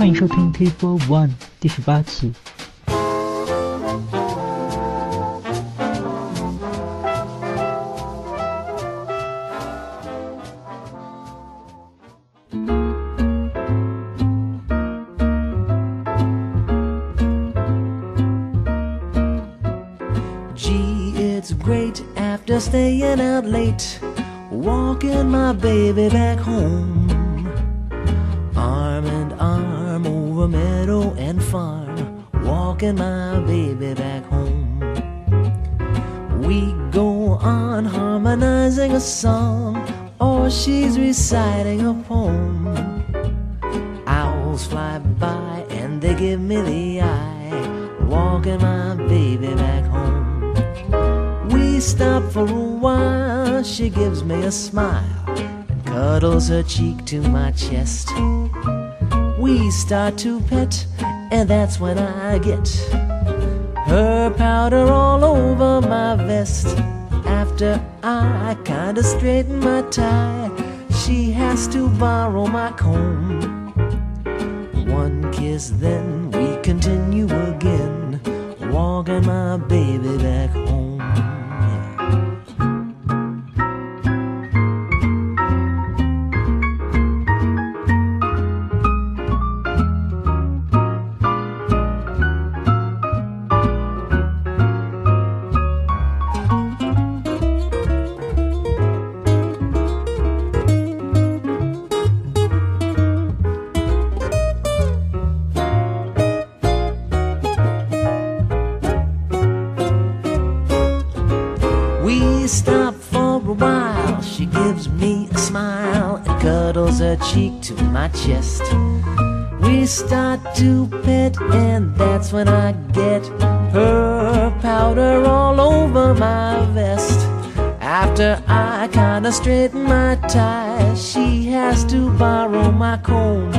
欢迎收听 T Four One 第十八期。Gee, it's great after staying out late, walking my baby back home. Meadow and farm, walking my baby back home. We go on harmonizing a song, or she's reciting a poem. Owls fly by and they give me the eye, walking my baby back home. We stop for a while, she gives me a smile and cuddles her cheek to my chest. We start to pet, and that's when I get her powder all over my vest. After I kinda straighten my tie, she has to borrow my comb. One kiss, then we continue again, walking my baby back home. Cheek to my chest. We start to pet, and that's when I get her powder all over my vest. After I kinda straighten my tie, she has to borrow my comb.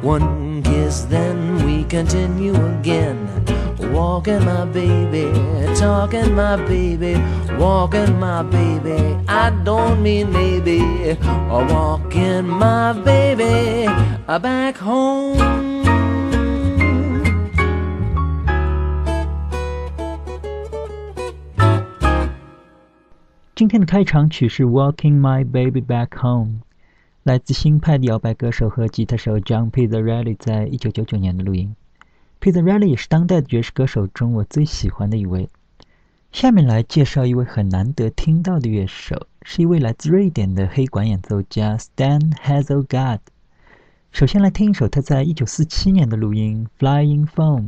One kiss, then we continue again. Walking my baby, talking my baby, walking my baby. I don't mean maybe, or walking my baby back home. 今天的开场曲是《Walking My Baby Back Home》，来自新派的摇摆歌手和吉他手 John Pizzarelli 在一九九九年的录音。Pizzarelli 也是当代的爵士歌手中我最喜欢的一位。下面来介绍一位很难得听到的乐手，是一位来自瑞典的黑管演奏家 Stan Hazelgard。首先来听一首他在一九四七年的录音《Flying Foam》。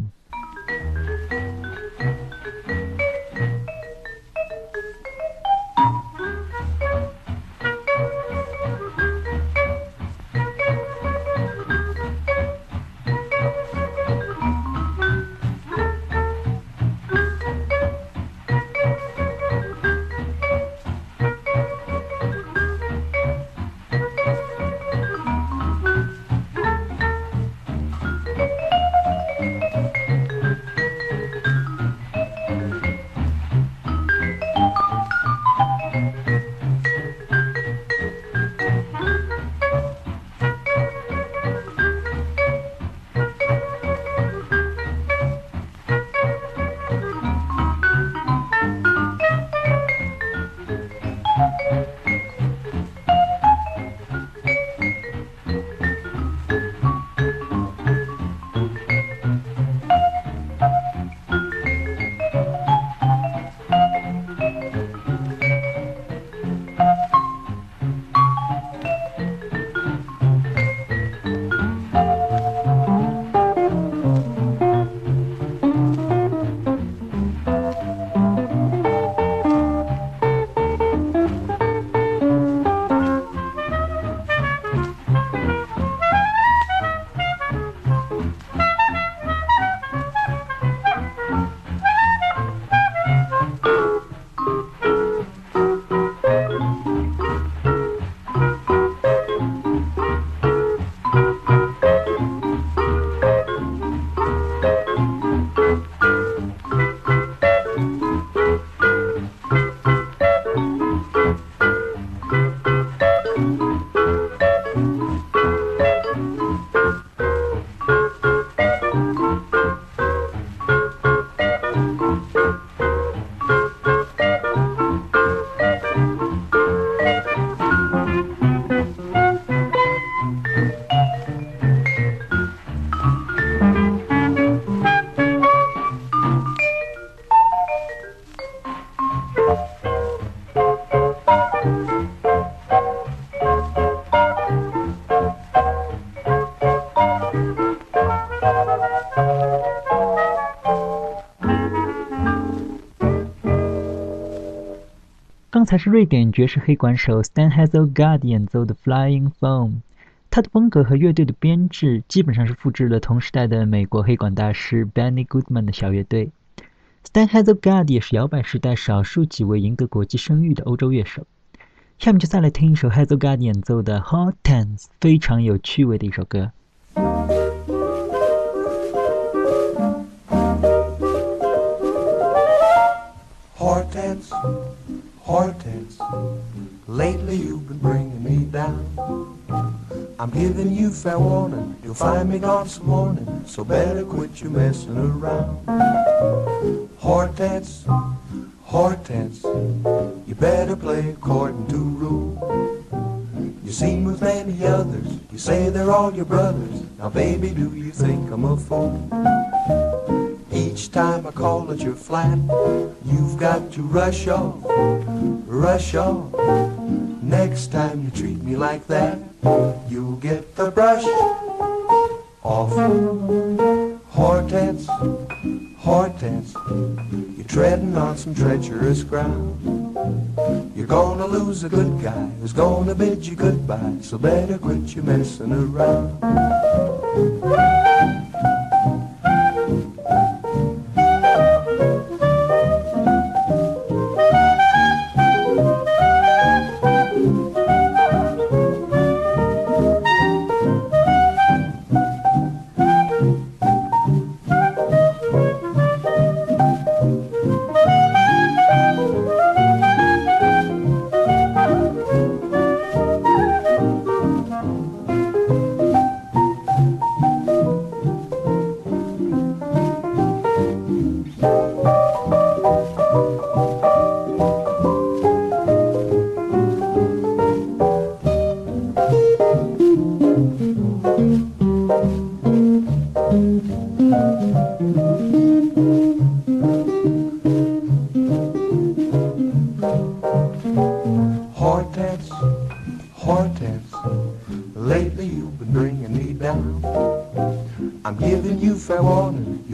才是瑞典爵士黑管手 Stan Hazelgard 演奏的 Flying Foam。他的风格和乐队的编制基本上是复制了同时代的美国黑管大师 Benny Goodman 的小乐队。Stan Hazelgard 也是摇摆时代少数几位赢得国际声誉的欧洲乐手。下面就再来听一首 Hazelgard 演奏的 Hot Dance，非常有趣味的一首歌。Hortense, Hortense, lately you've been bringing me down. I'm giving you fair warning, you'll find me gone some morning, so better quit your messing around. Hortense, Hortense, you better play according to rule. You seem with many others, you say they're all your brothers. Now baby, do you think I'm a fool? Each time I call at your flat, you've got to rush off, rush off. Next time you treat me like that, you'll get the brush off. Hortense, Hortense, you're treading on some treacherous ground. You're gonna lose a good guy who's gonna bid you goodbye, so better quit your messing around.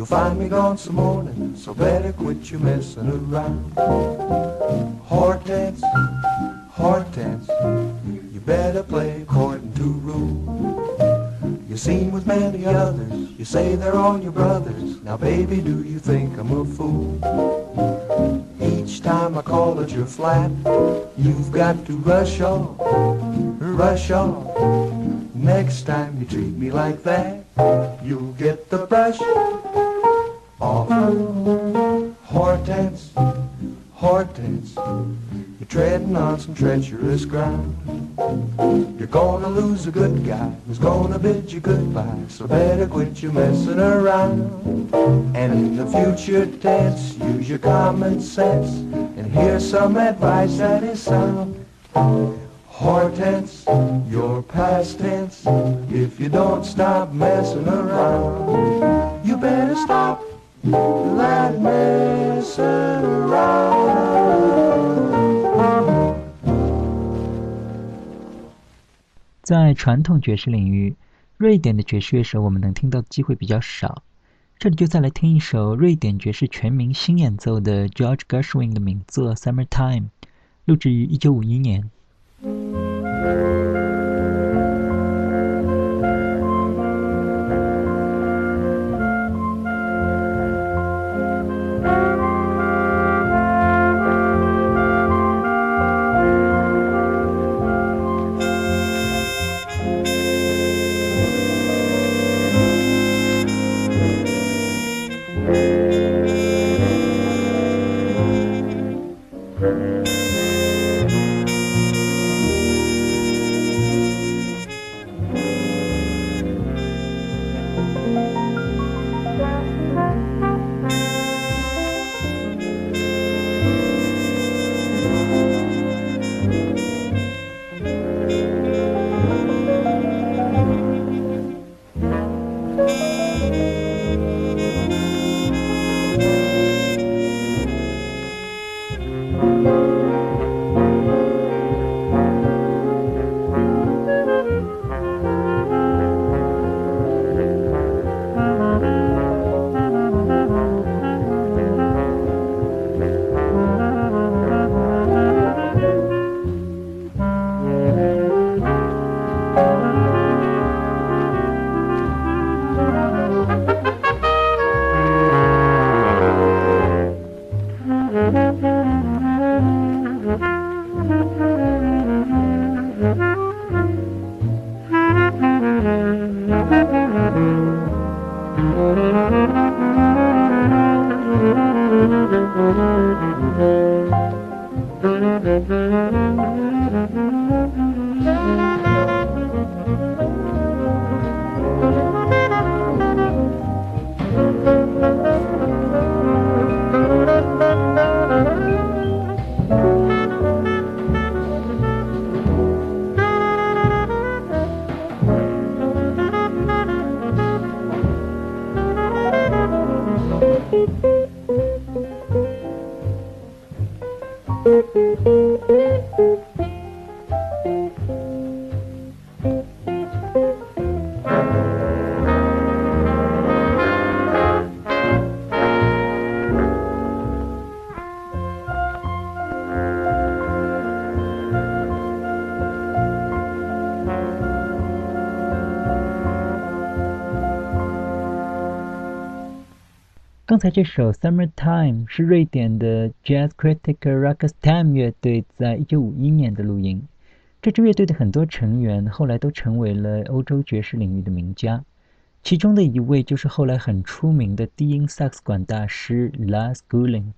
You'll find me gone some morning, so better quit your messing around. Hortense, Hortense, you better play according to rule. You're seen with many others, you say they're all your brothers. Now baby, do you think I'm a fool? Each time I call at your flat, you've got to rush off, rush off. Next time you treat me like that, you'll get the brush some treacherous ground. You're gonna lose a good guy who's gonna bid you goodbye, so better quit your messing around. And in the future tense, use your common sense and hear some advice that is sound. Hortense, your past tense. If you don't stop messing around, you better stop that messing around. 在传统爵士领域，瑞典的爵士乐手我们能听到的机会比较少。这里就再来听一首瑞典爵士全明星演奏的 George Gershwin 的名作《Summertime》，录制于1951年。Thank you. 刚才这首《Summertime》是瑞典的 Jazz Critic Rakastam 乐队在1951年的录音。这支乐队的很多成员后来都成为了欧洲爵士领域的名家，其中的一位就是后来很出名的低音萨克斯管大师 Lars Gulling。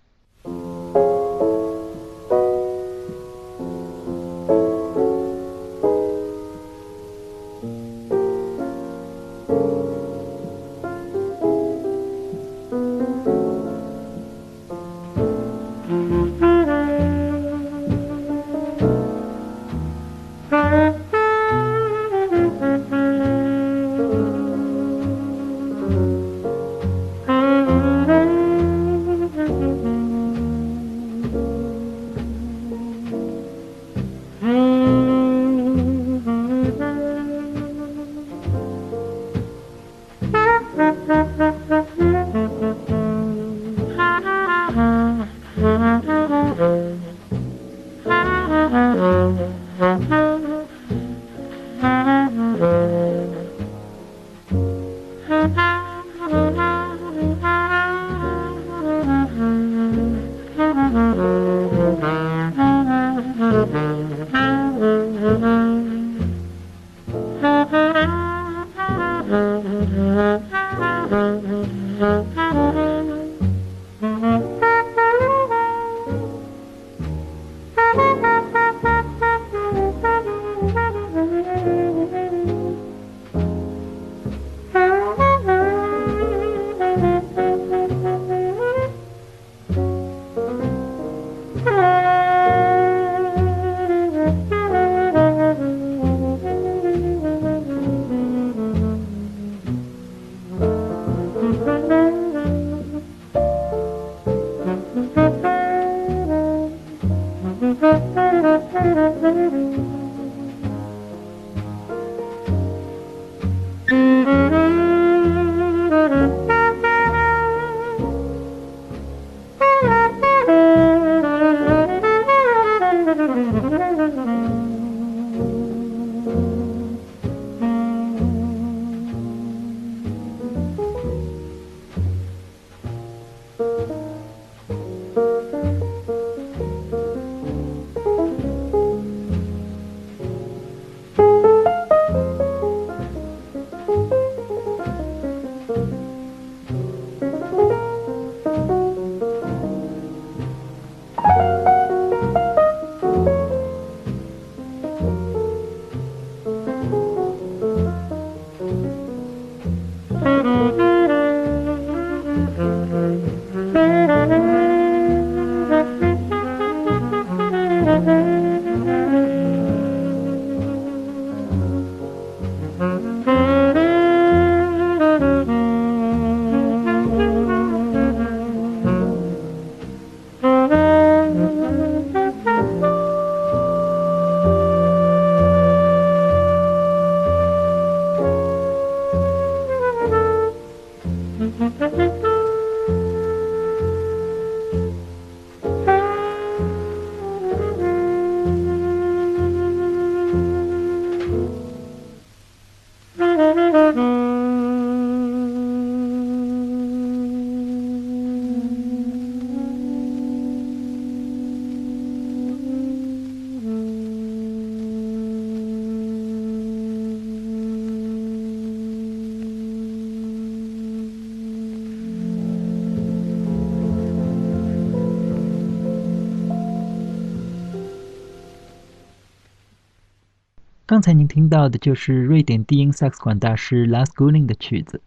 才您听到的就是瑞典低音萨克斯管大师 Lars g u l i n g 的曲子，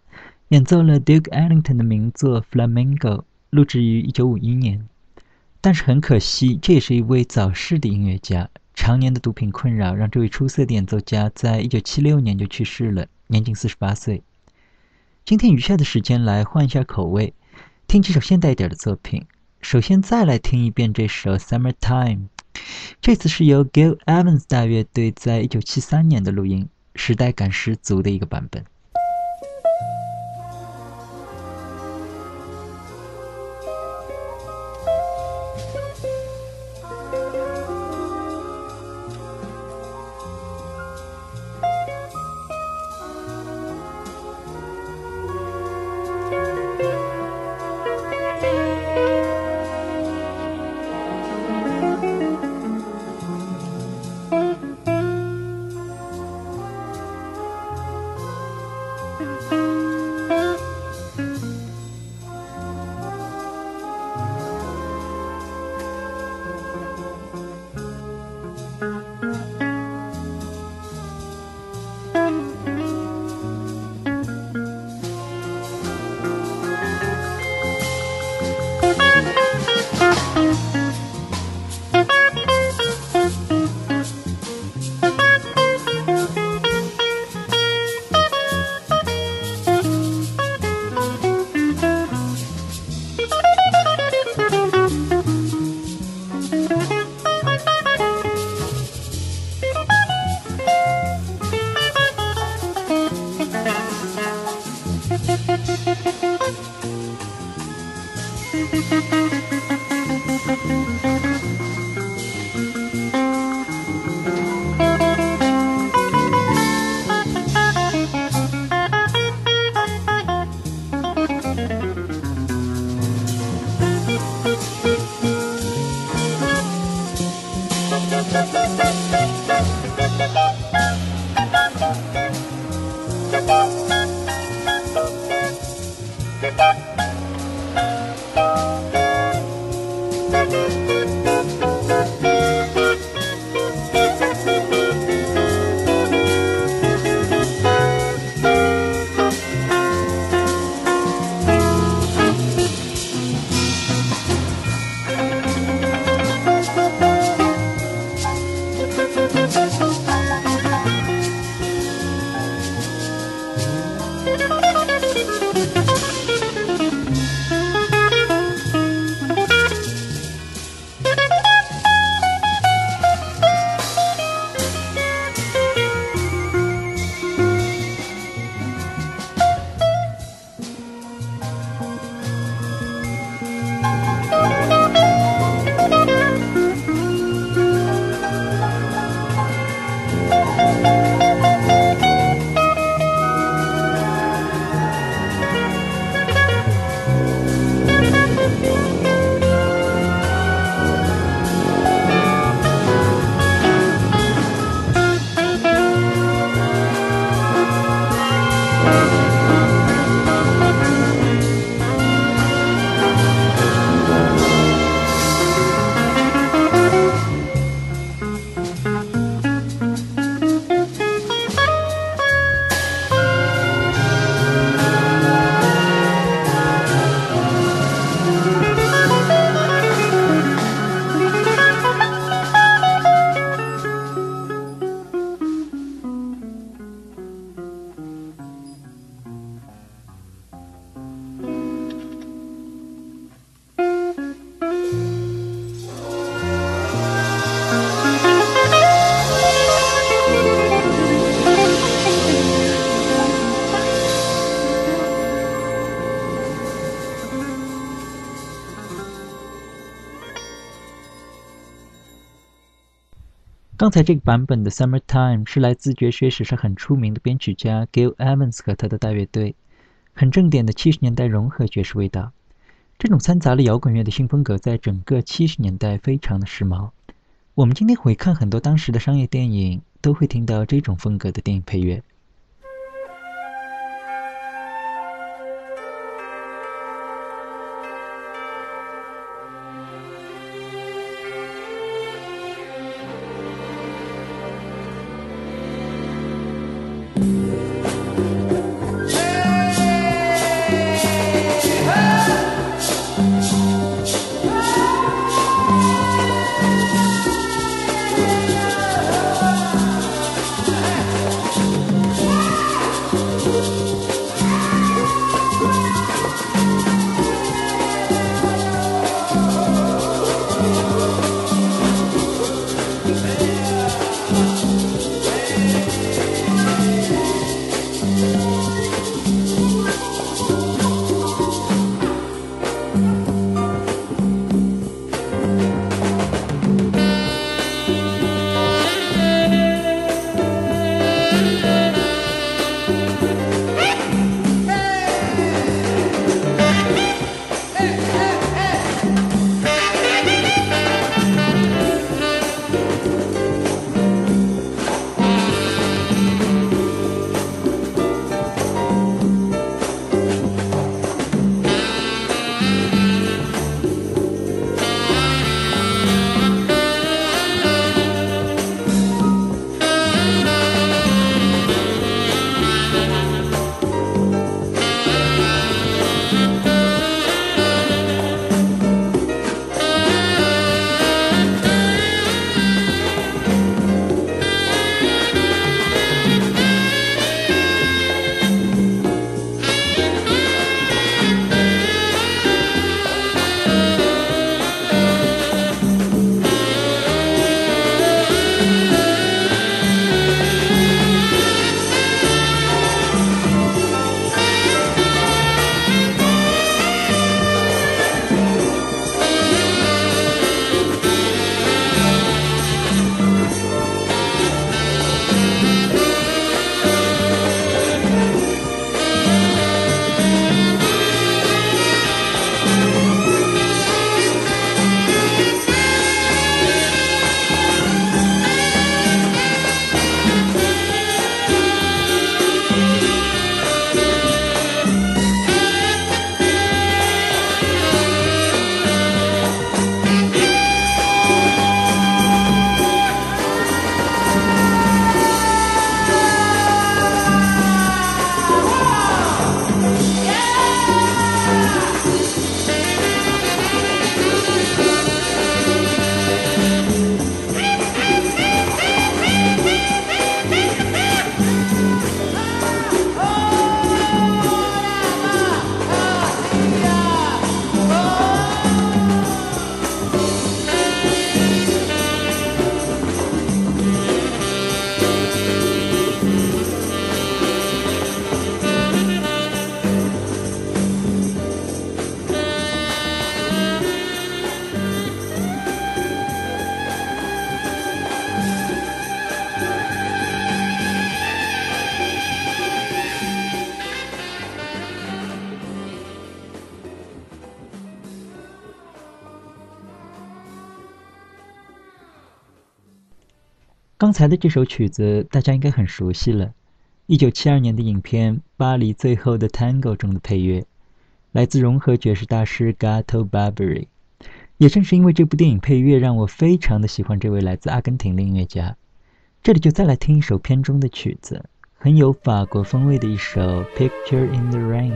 演奏了 Duke Ellington 的名作《Flamingo》，录制于1951年。但是很可惜，这也是一位早逝的音乐家，常年的毒品困扰让这位出色的演奏家在1976年就去世了，年仅48岁。今天余下的时间来换一下口味，听几首现代一点的作品。首先再来听一遍这首《Summertime》。这次是由 Gil Evans 大乐队在一九七三年的录音，时代感十足的一个版本。刚才这个版本的《Summertime》是来自爵士史上很出名的编曲家 Gil Evans 和他的大乐队，很正点的七十年代融合爵士味道。这种掺杂了摇滚乐的新风格，在整个七十年代非常的时髦。我们今天回看很多当时的商业电影，都会听到这种风格的电影配乐。刚才的这首曲子大家应该很熟悉了，一九七二年的影片《巴黎最后的 Tango》中的配乐，来自融合爵士大师 Gato Barbieri。也正是因为这部电影配乐，让我非常的喜欢这位来自阿根廷的音乐家。这里就再来听一首片中的曲子，很有法国风味的一首《Picture in the Rain》。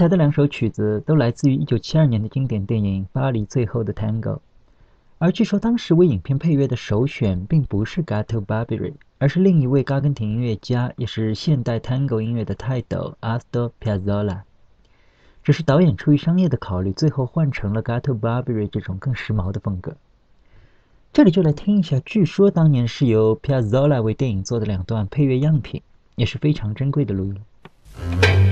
才的两首曲子都来自于1972年的经典电影《巴黎最后的 Tango》，而据说当时为影片配乐的首选并不是 Gato Barbieri，而是另一位阿根廷音乐家，也是现代 Tango 音乐的泰斗 Astor Piazzolla。只是导演出于商业的考虑，最后换成了 Gato Barbieri 这种更时髦的风格。这里就来听一下，据说当年是由 Piazzolla 为电影做的两段配乐样品，也是非常珍贵的录音。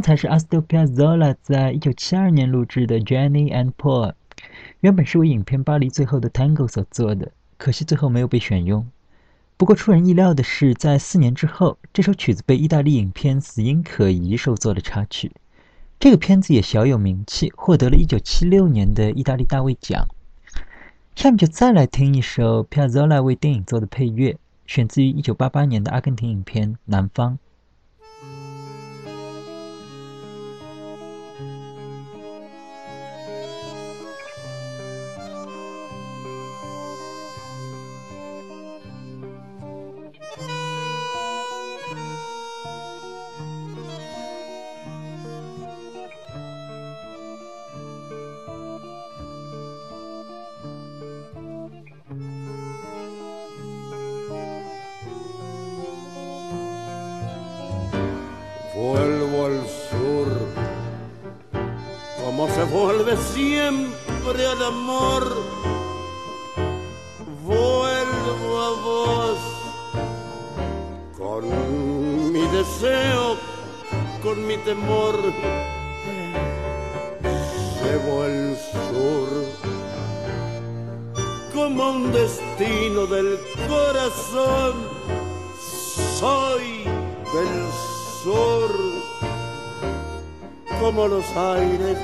刚才是 Astor Piazzolla 在一九七二年录制的《Jenny and Paul》，原本是为影片《巴黎最后的 Tango》所做的，可惜最后没有被选用。不过出人意料的是，在四年之后，这首曲子被意大利影片《死因可疑》收作了插曲。这个片子也小有名气，获得了一九七六年的意大利大卫奖。下面就再来听一首 Piazzolla 为电影做的配乐，选自于一九八八年的阿根廷影片《南方》。Con mi deseo, con mi temor. Llevo el sur como un destino del corazón. Soy del sur como los aires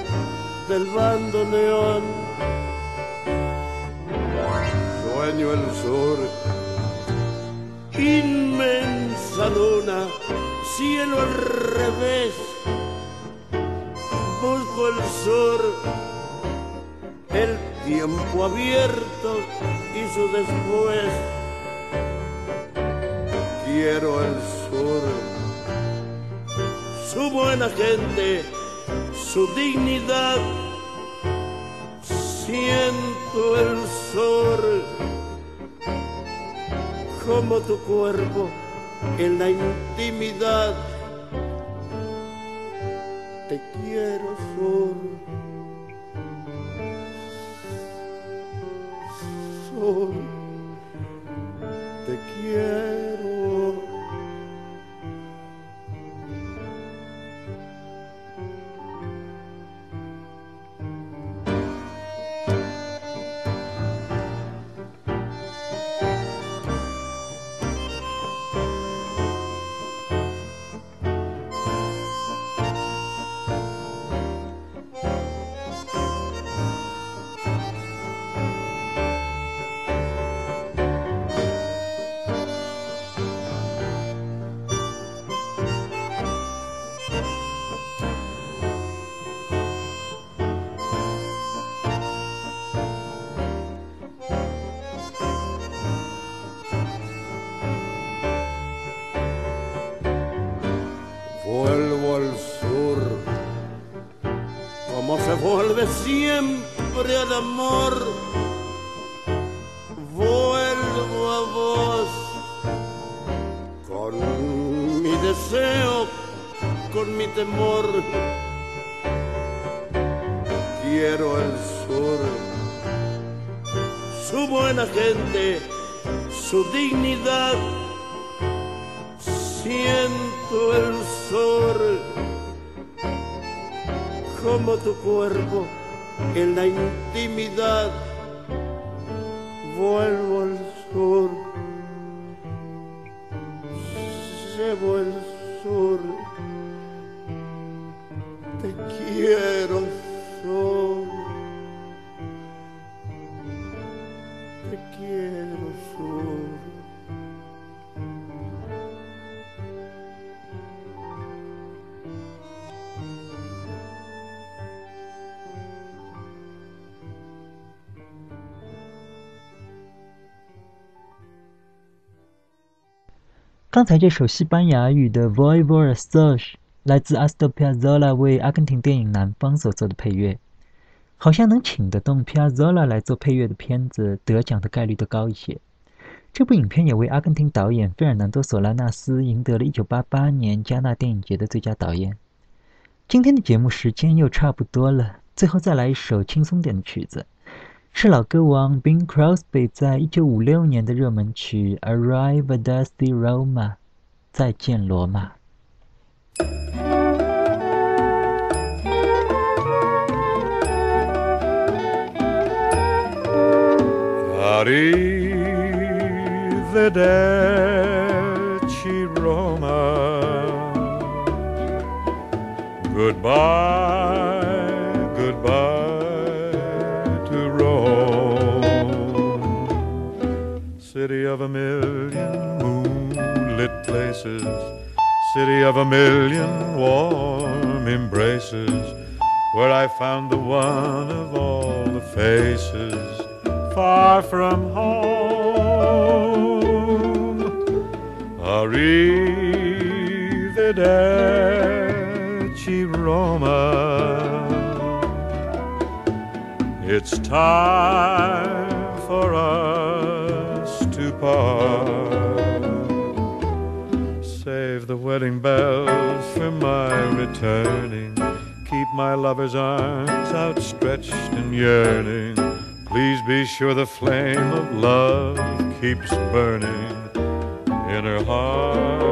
del bandoneón. Sueño el sur, luna, cielo al revés. Busco el sur, el tiempo abierto y su después. Quiero el sur su buena gente, su dignidad. Siento el sol como tu cuerpo en la intimidad. Vuelve siempre al amor. Vuelvo a vos con mi deseo, con mi temor. Quiero el sur, su buena gente, su dignidad siento el sol como tu cuerpo en la intimidad. Vuelvo al sur, llevo el sur, te quiero 刚才这首西班牙语的《Voivor s o s 来自 Astor Piazzolla 为阿根廷电影《南方》所做的配乐。好像能请得动 Piazzolla 来做配乐的片子，得奖的概率都高一些。这部影片也为阿根廷导演费尔南多·索拉纳斯赢得了一九八八年加纳电影节的最佳导演。今天的节目时间又差不多了，最后再来一首轻松点的曲子，是老歌王 Bing Crosby 在一九五六年的热门曲《Arrive, Dusty Roma》，再见罗马。Arrive, Dusty Roma, Goodbye. Places, city of a million warm embraces, where I found the one of all the faces far from home. Arrivederci Roma. It's time for us to part. Wedding bells for my returning. Keep my lover's arms outstretched and yearning. Please be sure the flame of love keeps burning in her heart.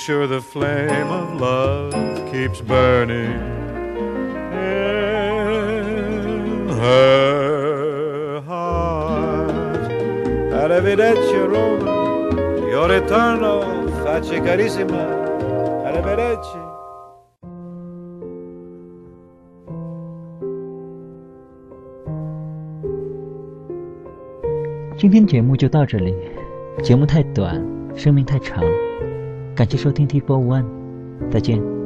Sure the flame of love keeps burning in her heart. Arrivederci Roma, io ritorno, faccia carissima. Arrivederci. 今天节目就到这里，节目太短，生命太长，感谢收听 T Four One，再见。